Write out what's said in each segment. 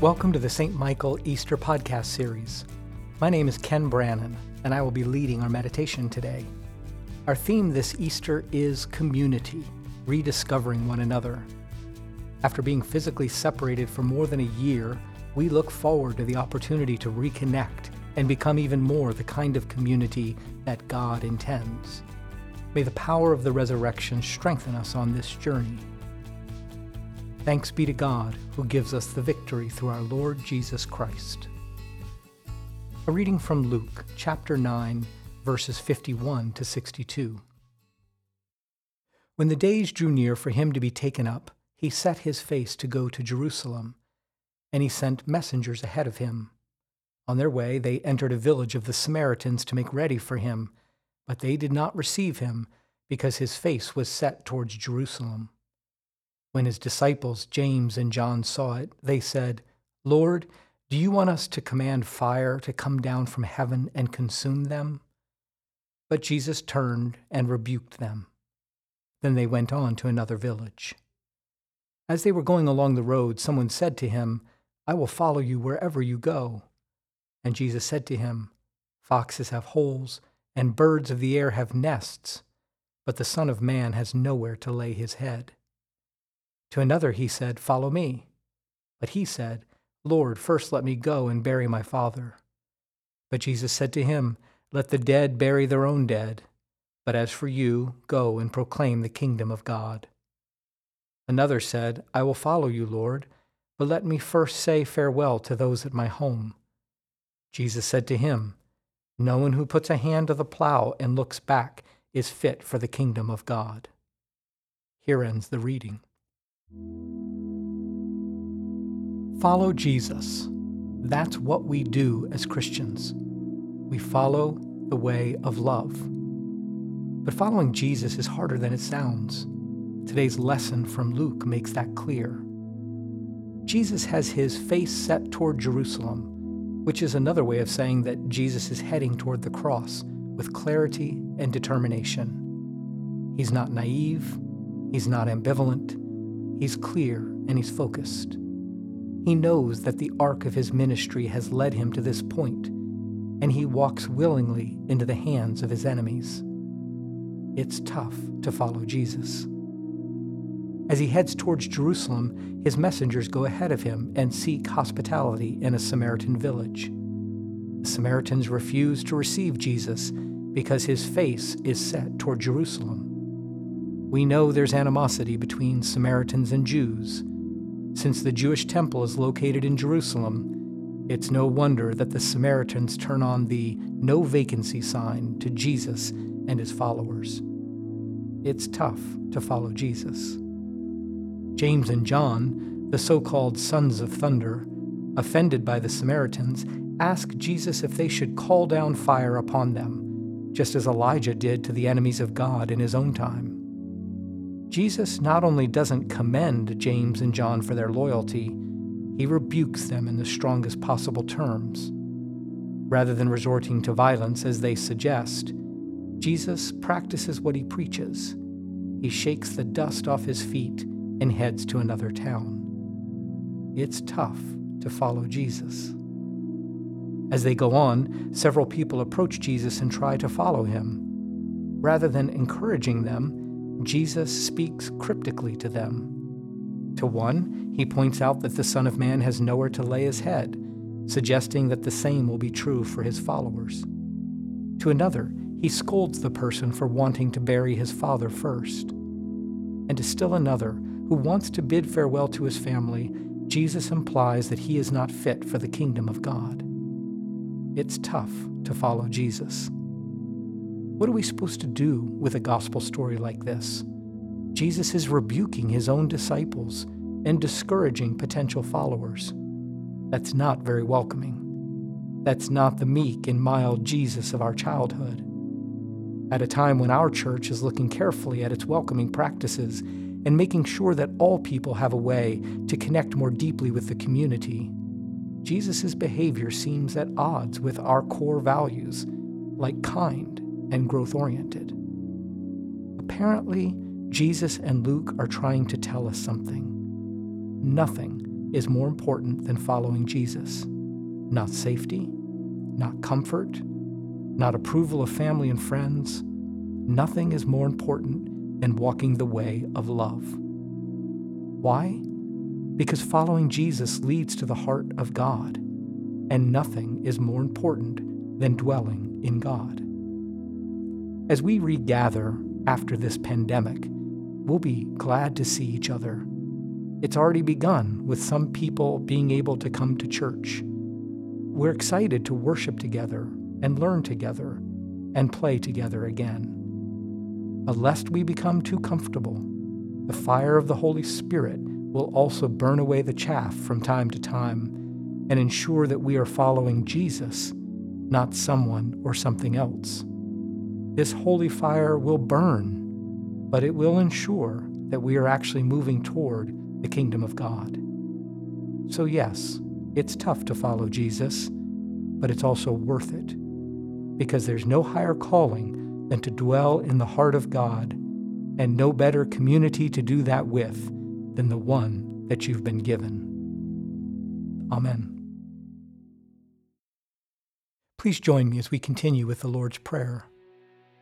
Welcome to the St. Michael Easter Podcast Series. My name is Ken Brannon, and I will be leading our meditation today. Our theme this Easter is community, rediscovering one another. After being physically separated for more than a year, we look forward to the opportunity to reconnect and become even more the kind of community that God intends. May the power of the resurrection strengthen us on this journey. Thanks be to God who gives us the victory through our Lord Jesus Christ. A reading from Luke chapter 9, verses 51 to 62. When the days drew near for him to be taken up, he set his face to go to Jerusalem, and he sent messengers ahead of him. On their way, they entered a village of the Samaritans to make ready for him, but they did not receive him because his face was set towards Jerusalem. When his disciples, James and John, saw it, they said, Lord, do you want us to command fire to come down from heaven and consume them? But Jesus turned and rebuked them. Then they went on to another village. As they were going along the road, someone said to him, I will follow you wherever you go. And Jesus said to him, Foxes have holes, and birds of the air have nests, but the Son of Man has nowhere to lay his head. To another he said, Follow me. But he said, Lord, first let me go and bury my father. But Jesus said to him, Let the dead bury their own dead. But as for you, go and proclaim the kingdom of God. Another said, I will follow you, Lord, but let me first say farewell to those at my home. Jesus said to him, No one who puts a hand to the plow and looks back is fit for the kingdom of God. Here ends the reading. Follow Jesus. That's what we do as Christians. We follow the way of love. But following Jesus is harder than it sounds. Today's lesson from Luke makes that clear. Jesus has his face set toward Jerusalem, which is another way of saying that Jesus is heading toward the cross with clarity and determination. He's not naive, he's not ambivalent, He's clear and he's focused. He knows that the arc of his ministry has led him to this point, and he walks willingly into the hands of his enemies. It's tough to follow Jesus. As he heads towards Jerusalem, his messengers go ahead of him and seek hospitality in a Samaritan village. The Samaritans refuse to receive Jesus because his face is set toward Jerusalem. We know there's animosity between Samaritans and Jews. Since the Jewish temple is located in Jerusalem, it's no wonder that the Samaritans turn on the no vacancy sign to Jesus and his followers. It's tough to follow Jesus. James and John, the so called sons of thunder, offended by the Samaritans, ask Jesus if they should call down fire upon them, just as Elijah did to the enemies of God in his own time. Jesus not only doesn't commend James and John for their loyalty, he rebukes them in the strongest possible terms. Rather than resorting to violence as they suggest, Jesus practices what he preaches. He shakes the dust off his feet and heads to another town. It's tough to follow Jesus. As they go on, several people approach Jesus and try to follow him. Rather than encouraging them, Jesus speaks cryptically to them. To one, he points out that the Son of Man has nowhere to lay his head, suggesting that the same will be true for his followers. To another, he scolds the person for wanting to bury his father first. And to still another, who wants to bid farewell to his family, Jesus implies that he is not fit for the kingdom of God. It's tough to follow Jesus. What are we supposed to do with a gospel story like this? Jesus is rebuking his own disciples and discouraging potential followers. That's not very welcoming. That's not the meek and mild Jesus of our childhood. At a time when our church is looking carefully at its welcoming practices and making sure that all people have a way to connect more deeply with the community, Jesus' behavior seems at odds with our core values, like kind and growth oriented. Apparently, Jesus and Luke are trying to tell us something. Nothing is more important than following Jesus. Not safety, not comfort, not approval of family and friends. Nothing is more important than walking the way of love. Why? Because following Jesus leads to the heart of God, and nothing is more important than dwelling in God. As we regather after this pandemic, we'll be glad to see each other. It's already begun with some people being able to come to church. We're excited to worship together and learn together and play together again. But lest we become too comfortable, the fire of the Holy Spirit will also burn away the chaff from time to time and ensure that we are following Jesus, not someone or something else. This holy fire will burn, but it will ensure that we are actually moving toward the kingdom of God. So, yes, it's tough to follow Jesus, but it's also worth it because there's no higher calling than to dwell in the heart of God, and no better community to do that with than the one that you've been given. Amen. Please join me as we continue with the Lord's Prayer.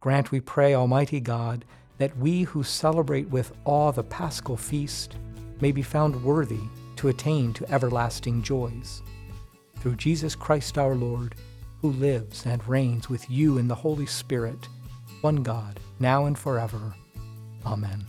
Grant, we pray, Almighty God, that we who celebrate with awe the paschal feast, may be found worthy to attain to everlasting joys. Through Jesus Christ our Lord, who lives and reigns with you in the Holy Spirit, one God, now and forever. Amen.